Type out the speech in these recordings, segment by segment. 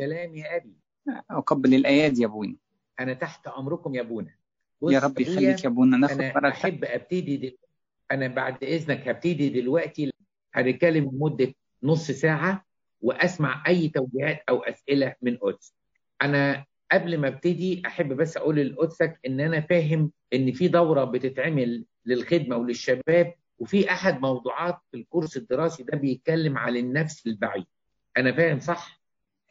سلام يا أبي. اقبل الايادي يا أبونا. أنا تحت أمركم يا أبونا. يا رب يخليك يا أبونا. ناخد أنا بركة. أحب أبتدي دل... أنا بعد إذنك هبتدي دلوقتي. هنتكلم لمدة نص ساعة وأسمع أي توجيهات أو أسئلة من قدس. أنا قبل ما أبتدي أحب بس أقول لقدسك إن أنا فاهم إن في دورة بتتعمل للخدمة وللشباب وفي أحد موضوعات في الكورس الدراسي ده بيتكلم عن النفس البعيد. أنا فاهم صح؟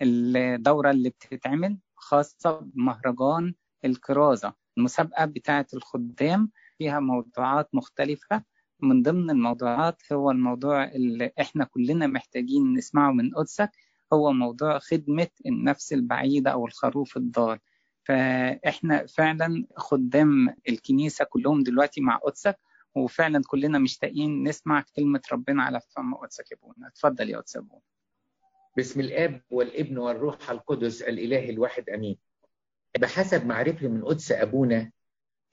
الدورة اللي بتتعمل خاصة بمهرجان الكرازة. المسابقة بتاعة الخدام فيها موضوعات مختلفة. من ضمن الموضوعات هو الموضوع اللي إحنا كلنا محتاجين نسمعه من قدسك هو موضوع خدمة النفس البعيدة أو الخروف الضال فإحنا فعلا خدام الكنيسة كلهم دلوقتي مع قدسك وفعلا كلنا مشتاقين نسمع كلمة ربنا على فم قدسك يا ابونا اتفضل يا قدس باسم الآب والابن والروح القدس الإله الواحد آمين. بحسب معرفتي من قدس أبونا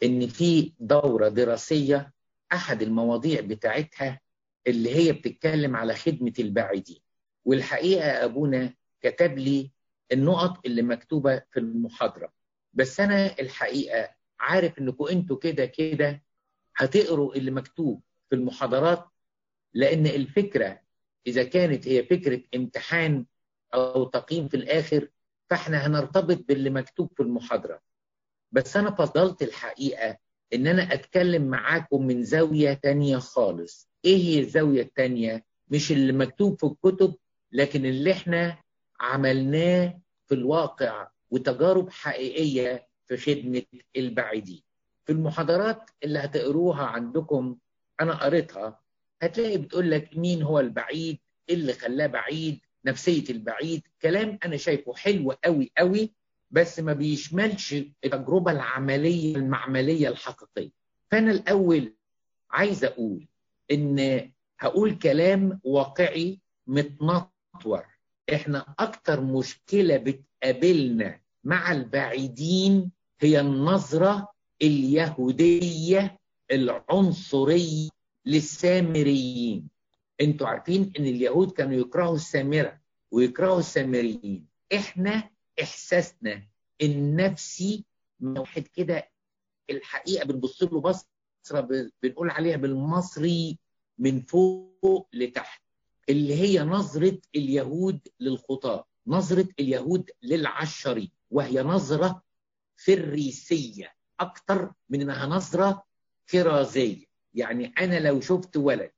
إن في دورة دراسية أحد المواضيع بتاعتها اللي هي بتتكلم على خدمة البعيدين والحقيقة أبونا كتب لي النقط اللي مكتوبة في المحاضرة. بس أنا الحقيقة عارف انكم إنتوا كده كده هتقروا اللي مكتوب في المحاضرات لأن الفكرة إذا كانت هي فكرة امتحان أو تقييم في الآخر فإحنا هنرتبط باللي مكتوب في المحاضرة. بس أنا فضلت الحقيقة إن أنا أتكلم معاكم من زاوية تانية خالص. إيه هي الزاوية التانية؟ مش اللي مكتوب في الكتب لكن اللي إحنا عملناه في الواقع وتجارب حقيقية في خدمة البعيدين. في المحاضرات اللي هتقروها عندكم أنا قريتها هتلاقي بتقول لك مين هو البعيد إيه اللي خلاه بعيد نفسية البعيد كلام أنا شايفه حلو قوي قوي بس ما بيشملش التجربة العملية المعملية الحقيقية. فأنا الأول عايز أقول إن هقول كلام واقعي متنطور. إحنا أكتر مشكلة بتقابلنا مع البعيدين هي النظرة اليهودية العنصرية للسامريين. أنتوا عارفين إن اليهود كانوا يكرهوا السامرة ويكرهوا السامريين. إحنا إحساسنا النفسي واحد كده الحقيقة بنبص له بصرة بنقول عليها بالمصري من فوق لتحت اللي هي نظرة اليهود للخطاة نظرة اليهود للعشرين وهي نظرة فريسية أكتر من إنها نظرة كرازيه يعني أنا لو شفت ولد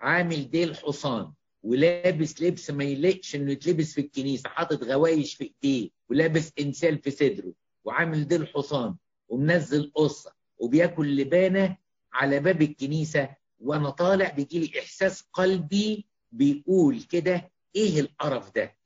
عامل ديل حصان ولابس لبس ما يليقش إنه يتلبس في الكنيسة حاطط غوايش في إيديه ولابس إنسال في صدره وعامل ديل حصان ومنزل قصة وبياكل لبانة على باب الكنيسة وأنا طالع بيجي لي إحساس قلبي بيقول كده إيه القرف ده؟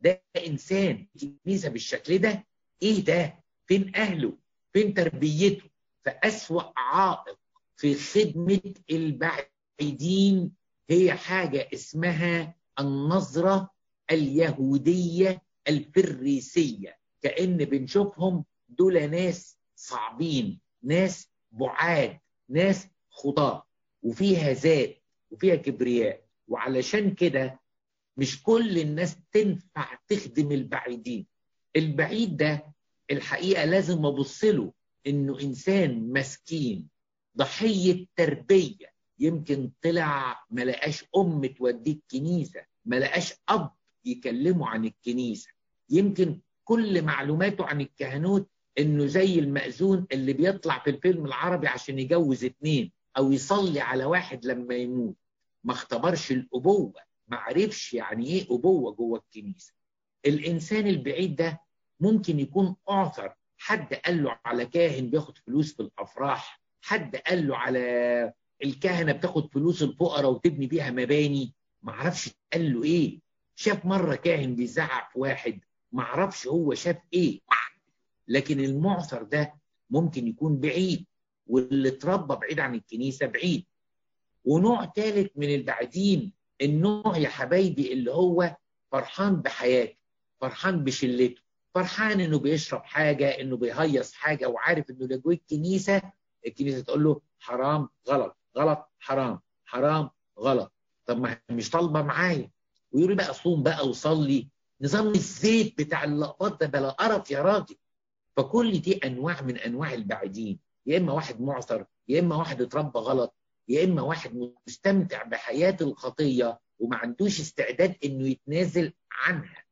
ده إنسان الكنيسة بالشكل ده؟ إيه ده؟ فين أهله؟ فين تربيته؟ فأسوأ عائق في خدمة البعيدين هي حاجة اسمها النظرة اليهودية الفريسية. كأن بنشوفهم دول ناس صعبين ناس بعاد ناس خطاة وفيها ذات وفيها كبرياء. وعلشان كده مش كل الناس تنفع تخدم البعيدين. البعيد ده الحقيقة لازم أبص له إنه إنسان مسكين ضحية تربية. يمكن طلع ما لقاش أم توديه الكنيسة ما لقاش أب يكلمه عن الكنيسة. يمكن كل معلوماته عن الكهنوت إنه زي المأذون اللي بيطلع في الفيلم العربي عشان يجوز اتنين أو يصلي على واحد لما يموت. ما اختبرش الأبوة ما عرفش يعني إيه أبوة جوه الكنيسة. الإنسان البعيد ده ممكن يكون أعثر. حد قال له على كاهن بياخد فلوس في الأفراح حد قال له على الكهنة بتاخد فلوس الفقراء وتبني بيها مباني؟ ما أعرفش. قال له إيه؟ شاف مرة كاهن بيزعق في واحد. ما أعرفش هو شاف إيه. لكن المعثر ده ممكن يكون بعيد واللي اتربى بعيد عن الكنيسة بعيد. ونوع ثالث من البعيدين النوع يا حبايبي اللي هو فرحان بحياته فرحان بشلته فرحان إنه بيشرب حاجة إنه بيهيص حاجة وعارف إنه لو جوه الكنيسة الكنيسة تقول له حرام غلط غلط حرام حرام غلط. طب ما مش طالبة معايا. ويقول بقى صوم بقى وصلي. نظام الزيت بتاع اللقبات ده بلا قرف يا راجل. فكل دي أنواع من أنواع البعيدين يا إما واحد معثر يا إما واحد اتربى غلط يا إما واحد مستمتع بحياة الخطية وما عندوش استعداد إنه يتنازل عنها.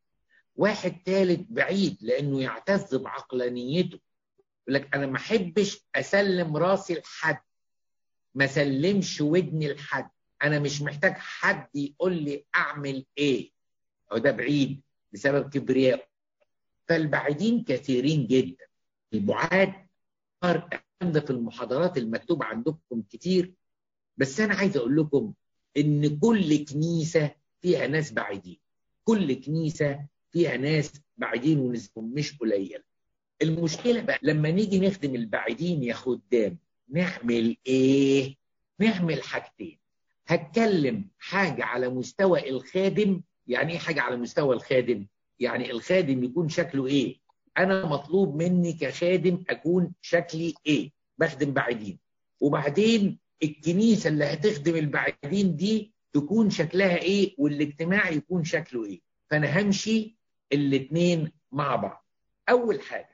واحد ثالث بعيد لأنه يعتز بعقلانيته. يقول لك أنا ما أحبش أسلم راسي لحد ما سلمش ودني لحد. أنا مش محتاج حد يقول لي أعمل إيه. هو ده بعيد بسبب كبرياء فالبعيدين كثيرين جدا. البعاد ده في المحاضرات المكتوبة عندكم كتير. بس أنا عايز أقول لكم إن كل كنيسة فيها ناس بعيدين. كل كنيسة فيها ناس بعيدين ونسبهم مش قليلة المشكلة بقى لما نيجي نخدم البعيدين يا خدام نعمل إيه؟ نعمل حاجتين هتكلم حاجة على مستوى الخادم يعني إيه حاجة على مستوى الخادم؟ يعني الخادم يكون شكله إيه؟ أنا مطلوب مني كخادم أكون شكلي إيه بخدم بعيدين وبعدين الكنيسة اللي هتخدم البعيدين دي تكون شكلها إيه والاجتماع يكون شكله إيه فأنا همشي الاثنين مع بعض أول حاجة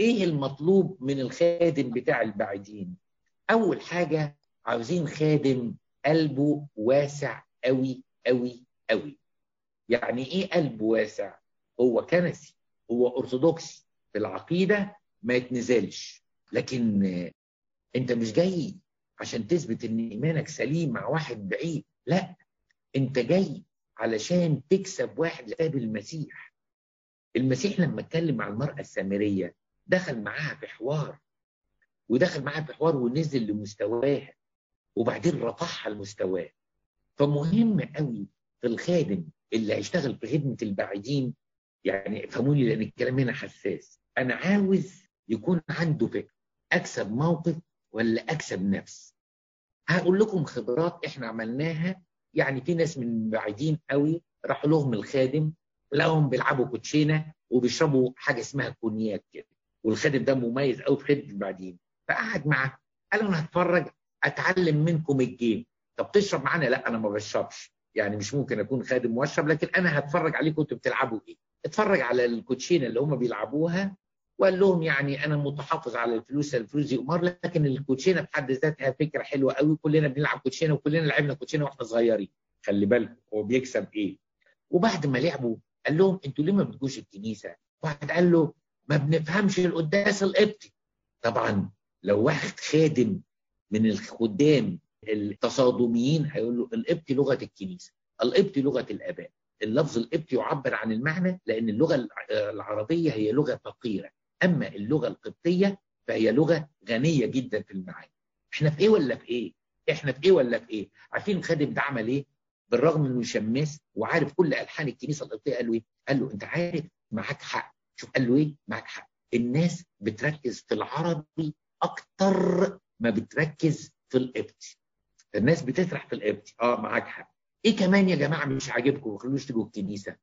إيه المطلوب من الخادم بتاع البعيدين؟ أول حاجة عاوزين خادم قلبه واسع قوي قوي قوي يعني إيه قلب واسع؟ هو كنسي هو ارثوذكسي في العقيدة ما يتنزلش. لكن أنت مش جاي عشان تثبت إن إيمانك سليم مع واحد بعيد لا. أنت جاي علشان تكسب واحد لباب المسيح. المسيح لما اتكلم مع المرأة السامرية دخل معاها في حوار ودخل معاها في حوار ونزل لمستواها وبعدين رفعها لمستواه. فمهم قوي في الخادم اللي هيشتغل في خدمة البعيدين يعني افهموني لأن الكلام هنا حساس. أنا عاوز يكون عنده فكر أكسب موقف ولا أكسب نفس؟ هقول لكم خبرات إحنا عملناها. يعني في ناس من بعيدين قوي راحوا لهم الخادم لقوهم بيلعبوا كوتشينة وبيشربوا حاجة اسمها كونياك كده. والخادم ده مميز قوي في خدمة البعدين فقعد معاه قال أنا هتفرج أتعلم منكم الجيم. طب تشرب معانا؟ لا أنا ما بشربش. يعني مش ممكن أكون خادم وأشرب لكن أنا هتفرج عليكم أنتوا بتلعبوا إيه؟ اتفرج على الكوتشينة اللي هم بيلعبوها. وقال لهم يعني أنا متحفظ على الفلوس الفلوس دي امار لكن الكوتشينة بحد ذاتها فكرة حلوة قوي. كلنا بنلعب كوتشينة وكلنا لعبنا كوتشينة وإحنا صغيرين. خلي بالكم هو بيكسب إيه. وبعد ما لعبوا قال لهم أنتوا ليه ما بتجوش الكنيسة؟ واحد قال له ما بنفهمش القداس القبطي. طبعا لو واحد خادم من الخدام التصادميين هيقول له القبطي لغة الكنيسة القبطي لغة الآباء. اللفظ القبطي يعبر عن المعنى لأن اللغة العربية هي لغة فقيرة. أما اللغة القبطية فهي لغة غنية جدا في المعاني. إحنا في إيه ولا في إيه؟ إحنا في إيه ولا في إيه؟ عارفين الخادم ده عمل إيه؟ بالرغم إنه شماس وعارف كل ألحان الكنيسة القبطية قال له إيه؟ قال له أنت عارف معاك حق. شوف قال له إيه؟ معاك حق. الناس بتركز في العربي أكتر ما بتركز في القبطي. الناس بتسرح في القبطي. آه معاك حق. إيه كمان يا جماعة مش عاجبكم؟ ما خلوش تيجوا الكنيسة.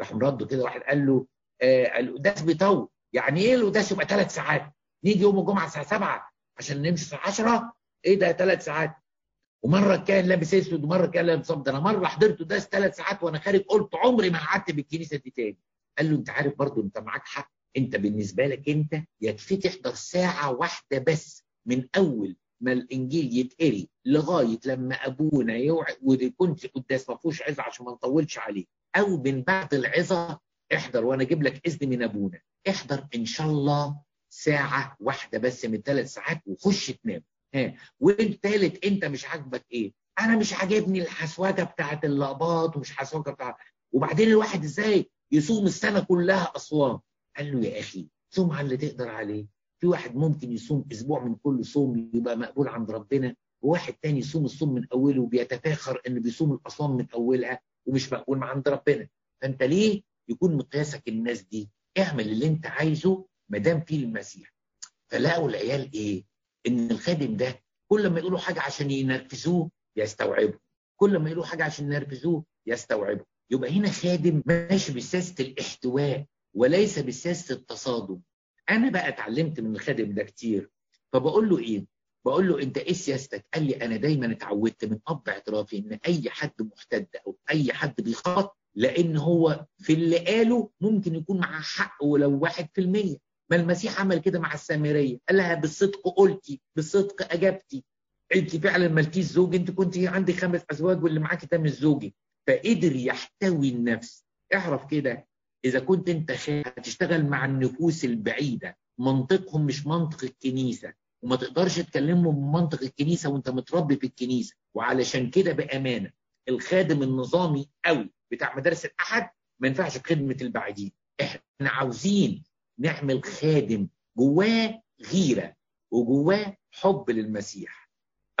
راح مرده كده واحد قال له آه القداس بيطول يعني إيه القداس؟ يبقى ثلاث ساعات. نيجي يوم الجمعة الساعة 7 عشان نمشي الساعة 10 إيه ده ثلاث ساعات. ومرة كان لابس أسود ومرة كان لابس أبيض. أنا مرة حضرت قداس ثلاث ساعات وأنا خارج قلت عمري ما قعدت بالكنيسه دي تاني. قال له انت عارف برضه انت معاك حق انت بالنسبة لك انت يكفي تحضر ساعة واحدة بس من أول ما الإنجيل يتقري لغاية لما أبونا يوعي ويكون في قداس ما فيهوش عظة عشان ما نطولش عليه أو من بعد العظة احضر وأنا أجيب لك إذن من أبونا. احضر إن شاء الله ساعة واحدة بس من ثلاث ساعات وخش تنام. ها والثالث أنت مش عاجبك إيه؟ أنا مش عاجبني الحسوجه بتاعت اللقبات ومش حسوجه بتاع وبعدين الواحد إزاي يصوم السنة كلها أصوام. قال له يا أخي صوم على اللي تقدر عليه. في واحد ممكن يصوم أسبوع من كل صوم يبقى مقبول عند ربنا وواحد تاني يصوم الصوم من أوله وبيتفاخر انه بيصوم الأصوام من أولها ومش مقبول عند ربنا. فأنت ليه يكون مقياسك الناس دي؟ اعمل اللي أنت عايزه ما دام فيه المسيح. فلاقوا العيال إيه؟ إن الخادم ده كل ما يقولوا حاجة عشان ينرفزوه يستوعبوا كل ما يقولوا حاجة عشان ينرفزوه يستوعبوا يبقى هنا خادم ماشي بسياسة الاحتواء وليس بسياسة التصادم. أنا بقى اتعلمت من الخادم ده كتير. فبقول له إيه؟ بقول له أنت إيه سياستك؟ قال لي أنا دايما اتعودت من أب اعترافي إن أي حد محتد أو أي حد بيخبط لأن هو في اللي قاله ممكن يكون معاه حق ولو واحد في المية. ما المسيح عمل كده مع السامرية. قال لها بالصدق قلتي بالصدق اجبتي انت فعلا مالكيش زوج أنت كنت عندك خمس أزواج واللي معاكي ده مش زوجك فقدر يحتوي النفس. اعرف كده إذا كنت أنت هتشتغل مع النفوس البعيدة. منطقهم مش منطق الكنيسة. وما تقدرش تكلمهم بمنطق الكنيسة وأنت متربي في الكنيسة. وعلشان كده بأمانة الخادم النظامي قوي بتاع مدارس الأحد ما ينفعش خدمة البعيدين. إحنا عاوزين نعمل خادم جواه غيرة وجواه حب للمسيح.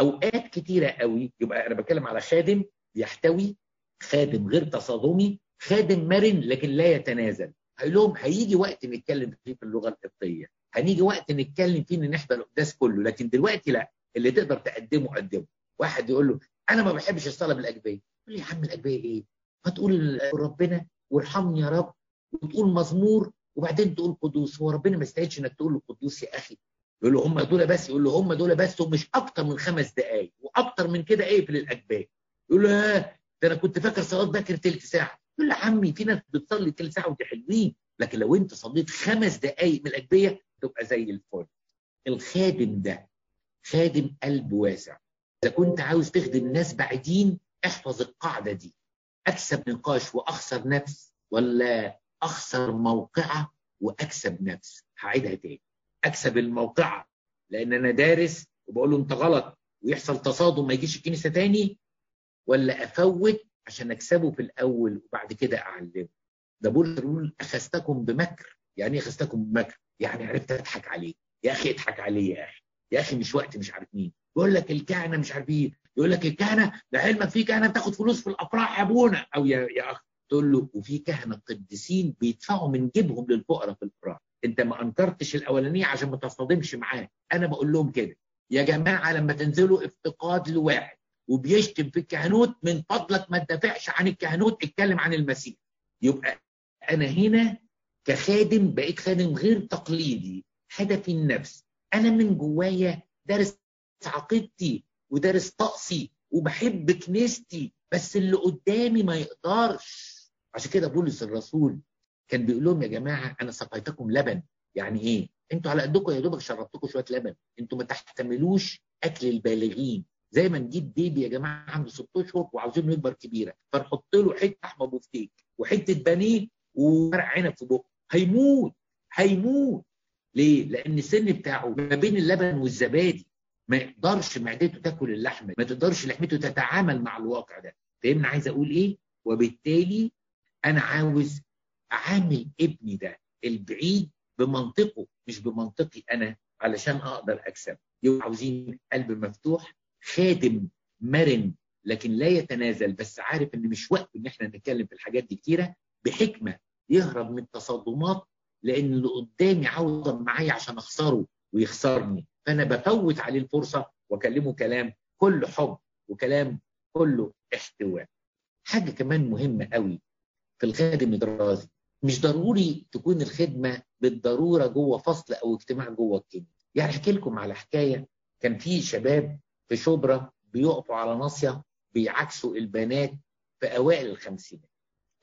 أوقات كتيرة قوي يبقى أنا بتكلم على خادم بيحتوي خادم غير تصادمي خادم مرن لكن لا يتنازل. هقول لهم هيجي وقت نتكلم فيه في اللغة القبطية. هنيجي وقت نتكلم فيه إن نحضر القداس كله لكن دلوقتي لا. اللي تقدر تقدمه قدمه. واحد يقول له أنا ما بحبش الصلاة بالأجبية. يقول لي يا عم الأجبية إيه؟ ما تقول ربنا وارحمني يا رب وتقول مزمور وبعدين تقول قدوس. هو ربنا ما يستاهلش إنك تقول له قدوس يا أخي. يقول له هم دول بس يقول له هم دول بس ومش أكتر من خمس دقائق وأكتر من كده إيه في الأجبية. يقول له آه ده أنا كنت فاكر صلاة باكر تلت ساعة. يقول له يا عمي في ناس بتصلي تلت ساعة ودي حلوين لكن لو انت صليت خمس دقائق من الأجبية تبقى زي الفل. الخادم ده خادم قلب واسع. إذا كنت عاوز تخدم ناس بعيدين احفظ القاعدة دي. أكسب نقاش وأخسر نفس ولا أخسر موقعة وأكسب نفس. هعيدها تاني. أكسب الموقعة لأن أنا دارس وبقول له أنت غلط ويحصل تصادم ما يجيش الكنيسة تاني ولا أفوت عشان أكسبه في الأول وبعد كده أعلمه. ده بولس بيقول أخذتكم بمكر. يعني إيه أخذتكم بمكر؟ يعني عرفت أضحك عليه يا أخي اضحك عليه يا أخي. يا أخي مش وقت مش عارف مين. يقول لك الكهنة مش عارف إيه. يقول لك الكهنة ده علمك في كهنة بتاخد فلوس في الأفراح يا أبونا. أو يا يا أخ. تقول له وفي كهنة قديسين بيدفعوا من جيبهم للفقراء في الأفراح. أنت ما أنكرتش الأولانية عشان ما تصطدمش معاه. أنا بقول لهم كده. يا جماعة لما تنزلوا افتقاد لواحد. وبيشتم في الكهنوت من فضلك ما تدافعش عن الكهنوت اتكلم عن المسيح. يبقى أنا هنا كخادم بقيت خادم غير تقليدي هدفي النفس. أنا من جوايا دارس عقيدتي ودارس طقسي وبحب كنيستي بس اللي قدامي ما يقدرش. عشان كده بولس الرسول كان بيقول لهم يا جماعة أنا سقيتكم لبن. يعني إيه؟ أنتوا على قدكم يا دوبك شربتكم شوية لبن. أنتوا ما تحتملوش أكل البالغين. زي ما نجيب بيبي يا جماعة عنده ست أشهر وعاوزينه يكبر كبيرة فنحط له حتة لحمه بفتيك وحتة بانيه وورق عنب في بقه. هيموت هيموت. ليه؟ لأن السن بتاعه ما بين اللبن والزبادي ما يقدرش معدته تاكل اللحمة ما تقدرش لحمته تتعامل مع الواقع ده. فاهمني؟ عايز أقول إيه؟ وبالتالي أنا عاوز أعامل ابني ده البعيد بمنطقه مش بمنطقي أنا علشان أقدر اكسب يبقى عاوزين قلب مفتوح خادم مرن لكن لا يتنازل بس عارف إن مش وقت إن إحنا نتكلم في الحاجات دي كتيرة بحكمة يهرب من التصادمات لأن اللي قدامي عاوز معايا عشان أخسره ويخسرني. فأنا بفوت عليه الفرصة وأكلمه كلام كله حب وكلام كله احتواء. حاجة كمان مهمة قوي في الخادم الدراسي مش ضروري تكون الخدمة بالضرورة جوه فصل أو اجتماع جوه الكلمة يعني أحكي لكم على حكاية كان في شباب في شبرا بيقفوا على ناصية بيعكسوا البنات في أوائل الخمسينات.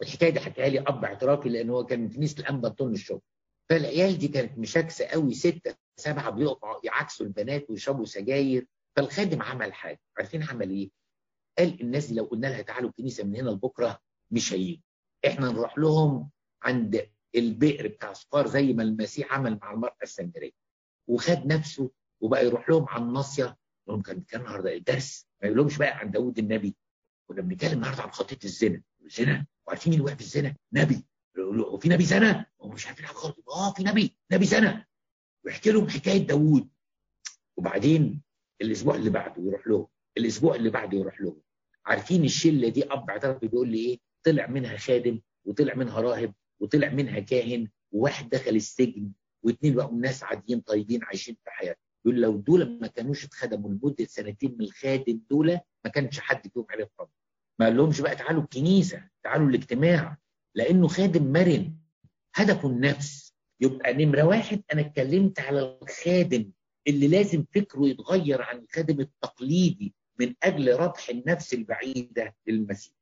الحكاية دي حكاها لي أب اعترافي لأن هو كان كنيسه الأنبا طن الشغل فالعيال دي كانت مشاكسة قوي ستة سبعة بيقفوا يعكسوا البنات ويشربوا سجاير. فالخادم عمل حاجة. عارفين عمل إيه؟ قال الناس دي لو قلنا لها تعالوا الكنيسة من هنا لبكرة مش هيجوا إحنا نروح لهم عند البئر بتاع صفار زي ما المسيح عمل مع المرأة السامريه وخد نفسه وبقى يروح لهم على الناصية لهم كان كان النهارده الدرس ما يقولهمش بقى عن داوود النبي. كنا بنتكلم النهارده عن خطية الزنا. الزنا وعارفين مين في الزنا؟ نبي. هو في نبي زنا؟ هم مش عارفين حاجة خالص آه في نبي. نبي زنا. ويحكي لهم حكاية داوود. وبعدين الأسبوع اللي بعده يروح لهم. الأسبوع اللي بعده يروح لهم. عارفين الشلة دي؟ أب اعترف بيقول لي إيه؟ طلع منها خادم وطلع منها راهب وطلع منها كاهن وواحد دخل السجن واثنين بقوا ناس عاديين طيبين عايشين في حياتهم. يقول لو دول ما كانوش اتخدموا لمدة سنتين من الخادم دول ما كانش حد فيهم عرف ربنا ما قال لهمش بقى تعالوا الكنيسة تعالوا الاجتماع. لأنه خادم مرن هدفه النفس. يبقى نمرة واحد أنا اتكلمت على الخادم اللي لازم فكره يتغير عن الخادم التقليدي من أجل ربح النفس البعيدة للمسيح.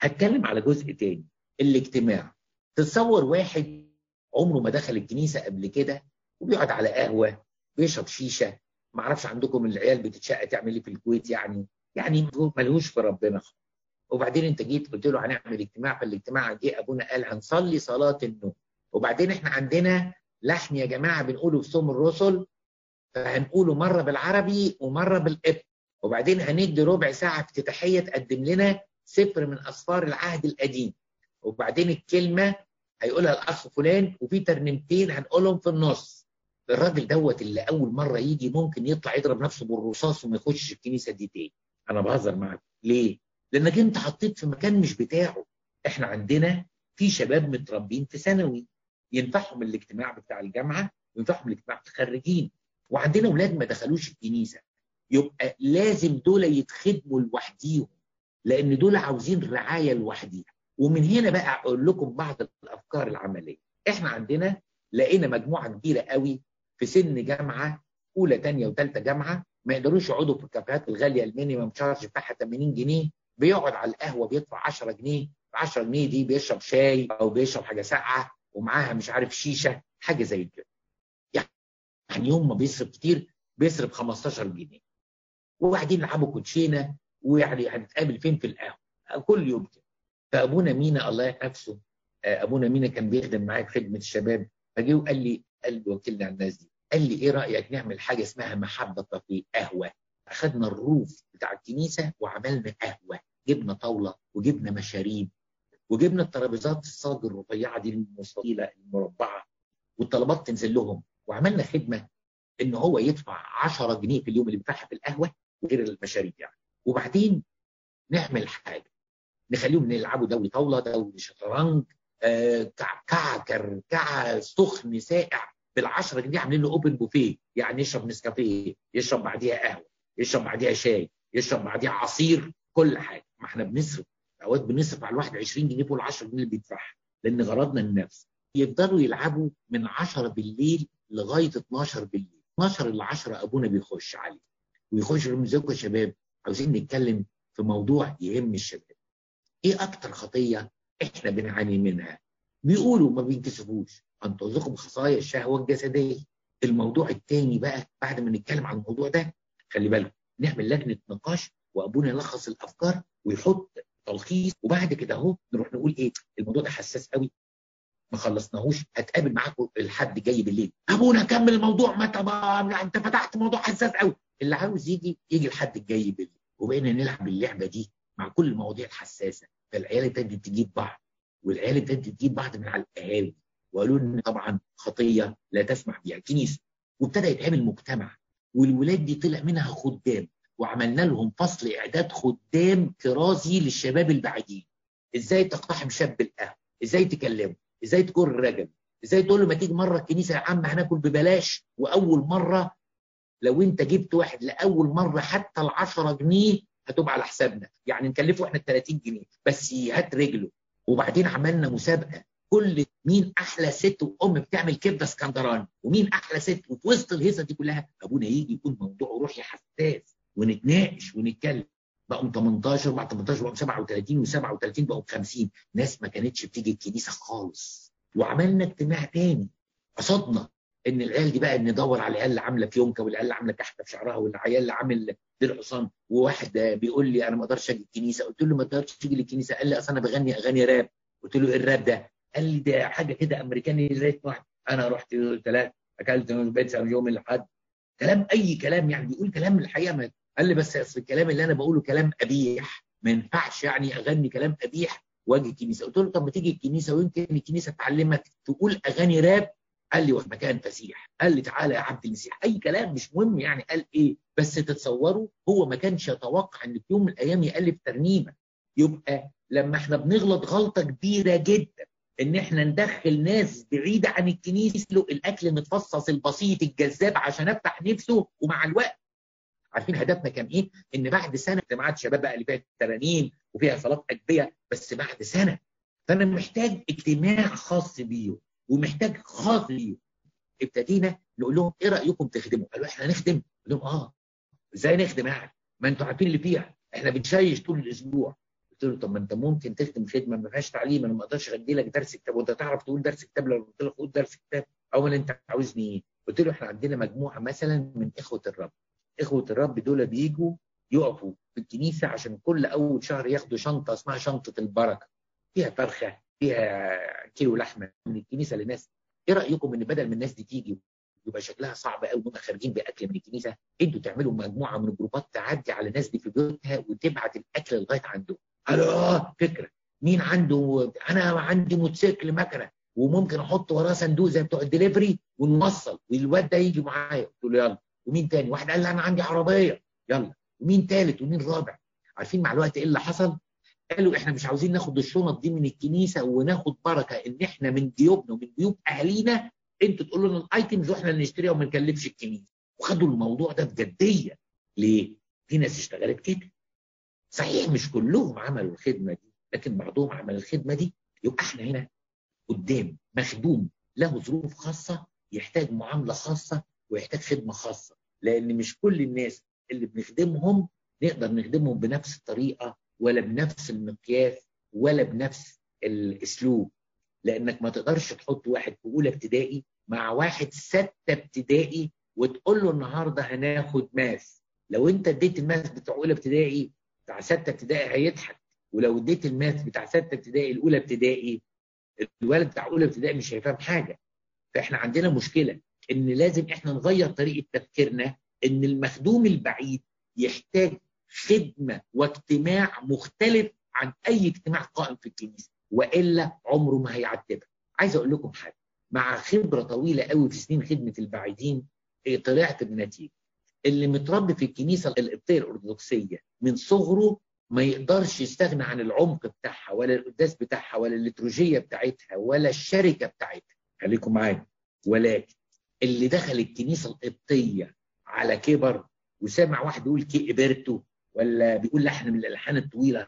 هتكلم على جزء تاني الاجتماع. تتصور واحد عمره ما دخل الكنيسة قبل كده وبيقعد على قهوة بيشرب شيشة. ما أعرفش عندكم العيال بتتشقى تعمل إيه في الكويت يعني. يعني ملهوش في ربنا. وبعدين انت جيت قلت له هنعمل اجتماع. في الاجتماع جه ابونا قال هنصلي صلاة النوم. وبعدين إحنا عندنا لحن يا جماعة بنقوله في صوم الرسل. فهنقوله مرة بالعربي ومرة بالقبط. وبعدين هندي ربع ساعة افتتاحيه تقدم لنا سفر من أسفار العهد القديم. وبعدين الكلمة هيقولها الأخ فلان وفي ترنيمتين هنقولهم في النص. الراجل دوت اللي أول مرة يجي ممكن يطلع يضرب نفسه بالرصاص وما يخشش الكنيسة دي تاني. أنا بهزر معاك. ليه؟ لأنك أنت حطيت في مكان مش بتاعه. إحنا عندنا في شباب متربين في ثانوي. ينفعهم الاجتماع بتاع الجامعة وينفعهم الاجتماع الخريجين. وعندنا أولاد ما دخلوش الكنيسة. يبقى لازم دول يتخدموا لوحديهم. لأن دول عاوزين رعاية لوحديها. ومن هنا بقى أقول لكم بعض الأفكار العملية. إحنا عندنا لقينا مجموعة كبيرة قوي في سن جامعة أولى ثانية وثالثه جامعة ما يقدروش يقعدوا في الكافيهات الغالية ال minimum charge بتاعها 80 جنيه بيقعد على القهوة بيدفع 10 جنيه ب 10 جنيه دي بيشرب شاي أو بيشرب حاجة ساقعة ومعاها مش عارف شيشة حاجة زي كده. يعني يوم ما بيصرف كتير بيصرف 15 جنيه. وبعدين يلعبوا كوتشينة ويعني هنتقابل فين في القهوة؟ كل يوم كده. فأبونا مينا الله يحفظه أبونا مينا كان بيخدم معايا في خدمة الشباب فجه وقال لي قال لي وكلني على الناس دي قال لي إيه رأيك نعمل حاجة اسمها محبة في قهوة؟ اخذنا الروف بتاع الكنيسة وعملنا قهوة جبنا طاولة وجبنا مشاريب وجبنا الترابيزات الصاج الرفيعة دي المستطيلة المربعة والطلبات تنزل لهم وعملنا خدمة إن هو يدفع 10 جنيه في اليوم اللي بيدفعها في القهوة غير المشاريب يعني. وبعدين نعمل حاجة نخليهم يلعبوا دوري طاولة دوري شطرنج آه كعكعه كركعه سخن ساقع بال 10 جنيه عاملين له اوبن بوفيه يعني يشرب نسكافيه يشرب بعديها قهوة يشرب بعديها شاي يشرب بعديها عصير كل حاجة. ما إحنا بنصرف. اوقات بنصرف على الواحد 20 جنيه فوق ال 10 جنيه اللي بيدفعها. لأن غرضنا النفس. يفضلوا يلعبوا من 10 بالليل لغاية 12 بالليل. 12 ل 10 أبونا بيخش عليه ويخش يقول إزيكم يا شباب؟ عاوزين نتكلم في موضوع يهم الشباب. إيه أكتر خطية إحنا بنعاني منها. بيقولوا ما بينكسفوش. أن ترزقهم خصايا الشهوة الجسدية. الموضوع الثاني بقى بعد ما نتكلم عن الموضوع ده خلي بالكم نعمل لجنة نقاش وأبونا يلخص الأفكار ويحط تلخيص وبعد كده أهو نروح نقول إيه الموضوع ده حساس قوي. ما خلصناهوش هتقابل معاكم الحد جاي بالليل. أبونا كمل الموضوع. ما طبعا أنت فتحت موضوع حساس قوي. اللي عاوز يجي يجي الحد الجاي بالليل. وبقينا نلعب اللعبة دي مع كل المواضيع الحساسة. فالعيال ابتدت تجيب بعض والعيال ابتدت تجيب بعض من على القهاوي وقالوا لنا طبعا خطية لا تسمح بها الكنيسة وابتدى يتعمل مجتمع والولاد دي طلع منها خدام وعملنا لهم فصل إعداد خدام كرازي للشباب البعيدين. إزاي تقتحم شاب القهوه إزاي تكلمه؟ إزاي تكون رجل؟ إزاي تقول له ما تيجي مرة الكنيسة يا عم هناكل ببلاش؟ وأول مرة لو أنت جبت واحد لأول مرة حتى ال 10 جنيه هتبقى على حسابنا. يعني نكلفه إحنا ال 30 جنيه بس هات رجله. وبعدين عملنا مسابقة. كل مين أحلى ست وأم بتعمل كبدة اسكندراني ومين أحلى ست وفي وسط الهيصة دي كلها أبونا يجي يكون موضوع روحي حساس. ونتناقش ونتكلم. بقوا 18 بعد 18 بقوا 37 و37 بقوا 50 ناس ما كانتش بتيجي الكنيسة خالص. وعملنا اجتماع تاني. قصدنا إن العيال دي بقى ندور على العيال اللي عاملة فيونكة والعيال اللي عاملة كحته في شعرها والعيال اللي عامل حصان وواحد بيقول لي أنا ما أقدرش أجي الكنيسة. قلت له ما تقدرش تيجي الكنيسه قال لي أصل أنا بغني أغاني راب. قلت له إيه الراب ده؟ قال لي ده حاجة كده أمريكاني زي واحد. أنا رحت ثلاث أكلت بيتزا يوم الأحد. كلام أي كلام يعني بيقول كلام الحقيقة. ما قال لي بس أصل الكلام اللي أنا بقوله كلام قبيح ما ينفعش يعني أغني كلام قبيح وأجي الكنيسة. قلت له طب ما تيجي الكنيسة ويمكن الكنيسة تعلمك تقول أغاني راب قال لي وفي مكان فسيح. قال لي تعالى يا عبد المسيح. أي كلام مش مهم يعني. قال إيه؟ بس تتصوروا هو ما كانش يتوقع إن في يوم من الأيام يألف ترنيمة. يبقى لما إحنا بنغلط غلطة كبيرة جدا إن إحنا ندخل ناس بعيدة عن الكنيسة له الأكل المتفصص البسيط الجذاب عشان أفتح نفسه ومع الوقت. عارفين هدفنا كان إيه؟ إن بعد سنة اجتماعات شباب بقى اللي فيها ترانيم وفيها صلاة أجبية بس بعد سنة. فأنا محتاج اجتماع خاص بيه ومحتاج خاص بيه. ابتدينا نقول لهم إيه رأيكم تخدموا؟ قالوا إحنا نخدم؟ قلت لهم آه. إزاي نخدم يعني؟ ما أنتوا عارفين اللي فيها. إحنا بنشيش طول الأسبوع. قلت له طب ما أنت ممكن تخدم خدمة ما فيهاش تعليم. أنا ما أقدرش ادي لك درس كتاب. وأنت تعرف تقول درس كتاب؟ لو قلت لك قول درس كتاب. اولا أنت عاوزني إيه؟ قلت له إحنا عندنا مجموعة مثلا من إخوة الرب. إخوة الرب دول بيجوا يقفوا في الكنيسة عشان كل أول شهر ياخدوا شنطة اسمها شنطة البركة. فيها فرخة. فيها كيلو لحمة من الكنيسة للناس. إيه رأيكم إن بدل ما الناس دي تيجي يبقى شكلها صعب قوي وهم خارجين بأكل من الكنيسة؟ إنتوا تعملوا مجموعة من الجروبات تعدي على الناس دي في بيوتها وتبعت الأكل لغاية عندهم آه فكرة. مين عنده أنا عندي موتوسيكل مكنة وممكن أحط وراه صندوق زي بتوع الدليفري ونوصل والواد ده يجي معايا. قلت له يلا. ومين تاني؟ واحد قال لي أنا عندي عربية. يلا. ومين تالت؟ ومين رابع؟ عارفين مع الوقت إيه اللي حصل؟ قالوا إحنا مش عاوزين ناخد الشنط دي من الكنيسة وناخد بركة إن إحنا من جيوبنا ومن جيوب اهالينا أنتوا تقولوا لنا الأيتمز وإحنا اللي نشتريها وما نكلفش الكنيسة. وخدوا الموضوع ده بجدية. ليه؟ في ناس اشتغلت كده. صحيح مش كلهم عملوا الخدمة دي لكن بعضهم عمل الخدمة دي. يبقى إحنا هنا قدام مخدوم له ظروف خاصة يحتاج معاملة خاصة ويحتاج خدمة خاصة. لأن مش كل الناس اللي بنخدمهم نقدر نخدمهم بنفس الطريقة ولا بنفس المقياس ولا بنفس الأسلوب. لأنك ما تقدرش تحط واحد في أولى ابتدائي مع واحد ستة ابتدائي وتقول له النهارده هناخد math. لو أنت اديت ال math بتاع أولى ابتدائي بتاع ستة ابتدائي هيضحك. ولو اديت ال math بتاع ستة ابتدائي الأولى ابتدائي الولد بتاع أولى ابتدائي مش هيفهم حاجة. فإحنا عندنا مشكلة إن لازم إحنا نغير طريقة تفكيرنا إن المخدوم البعيد يحتاج خدمة واجتماع مختلف عن أي اجتماع قائم في الكنيسة وإلا عمره ما هيعتبها عايز أقول لكم حاجة مع خبرة طويلة قوي في سنين خدمة البعيدين طلعت بنتيجة. اللي متربي في الكنيسة القبطية الأرثوذكسية من صغره ما يقدرش يستغنى عن العمق بتاعها ولا القداس بتاعها ولا الليتروجية بتاعتها ولا الشركة بتاعتها. خليكم معايا. ولكن اللي دخل الكنيسة القبطية على كبر وسامع واحد يقول كي قبرته ولا بيقول لحن من الألحان الطويلة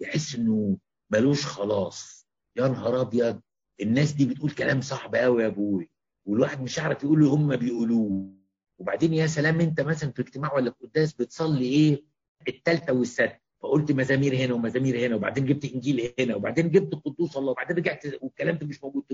يحس إنه ملوش خلاص. يا نهار أبيض! الناس دي بتقول كلام صعب قوي يا أبوي والواحد مش عارف يقول اللي هم بيقولوه. وبعدين يا سلام أنت مثلا في اجتماع ولا في قداس بتصلي إيه؟ الثالثه والسادسه فقلت مزامير هنا ومزامير هنا وبعدين جبت إنجيل هنا وبعدين جبت قدوس الله وبعدين رجعت والكلام ده مش موجود.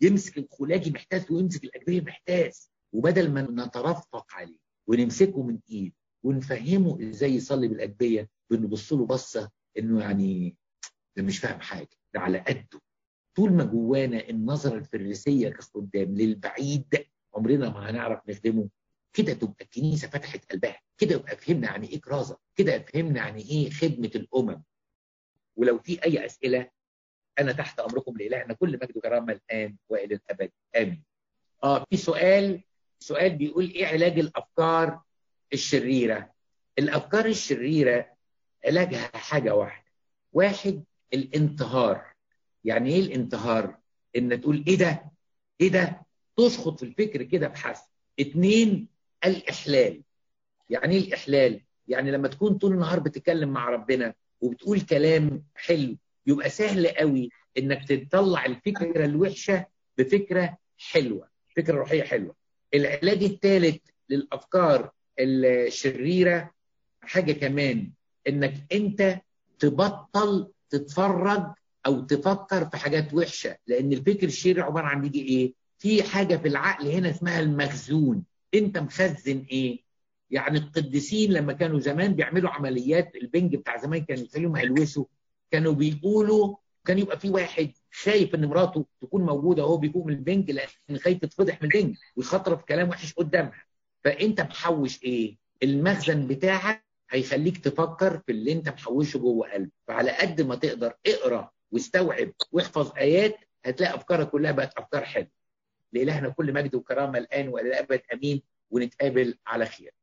يمسك الخلاجي محتاس ويمسك الاجبيه محتاس. وبدل ما نترفق عليه ونمسكه من ايد ونفهمه إزاي يصلي بالاجبيه بنبص له بصة إنه يعني ده مش فاهم حاجة ده على قده. طول ما جوانا النظرة الفريسية كخدام للبعيد عمرنا ما هنعرف نخدمه. كده تبقى الكنيسة فتحت قلبها كده يبقى فهمنا يعني إيه كرازة كده فهمنا يعني إيه خدمة الأمم. ولو في أي أسئلة أنا تحت أمركم لالهنا كل مجد وكرامه الآن وإلى الأبد. آمين. آه في سؤال سؤال بيقول إيه علاج الأفكار الشريرة. الأفكار الشريرة علاجها حاجة واحدة. واحد الانتهار. يعني إيه الانتهار؟ إن تقول إيه ده؟ إيه ده؟ تشخط في الفكر كده بحث اتنين الإحلال. يعني إيه الإحلال؟ يعني لما تكون طول النهار بتتكلم مع ربنا وبتقول كلام حلو يبقى سهل قوي إنك تطلع الفكرة الوحشة بفكرة حلوة فكرة روحية حلوة. العلاج الثالث للأفكار الشريرة حاجة كمان إنك أنت تبطل تتفرج أو تفكر في حاجات وحشة. لأن الفكر الشرير عبارة عن بيجي إيه؟ في حاجة في العقل هنا اسمها المخزون. أنت مخزن إيه؟ يعني القديسين لما كانوا زمان بيعملوا عمليات البنج بتاع زمان كانوا يخليهم يلوسوا كانوا بيقولوا كان يبقى في واحد خايف إن مراته تكون موجودة وهو بيقوم البنج لأن خايف تتفضح من البنج ويخاطر في كلام وحش قدامها. فانت محوش إيه؟ المخزن بتاعك هيخليك تفكر في اللي انت محوشه جوه قلبك. فعلى قد ما تقدر اقرأ واستوعب واحفظ آيات هتلاقي أفكارك كلها بقت أفكار حلوة. لالهنا كل مجد وكرامة الآن وإلى الأبد. أمين. ونتقابل على خير.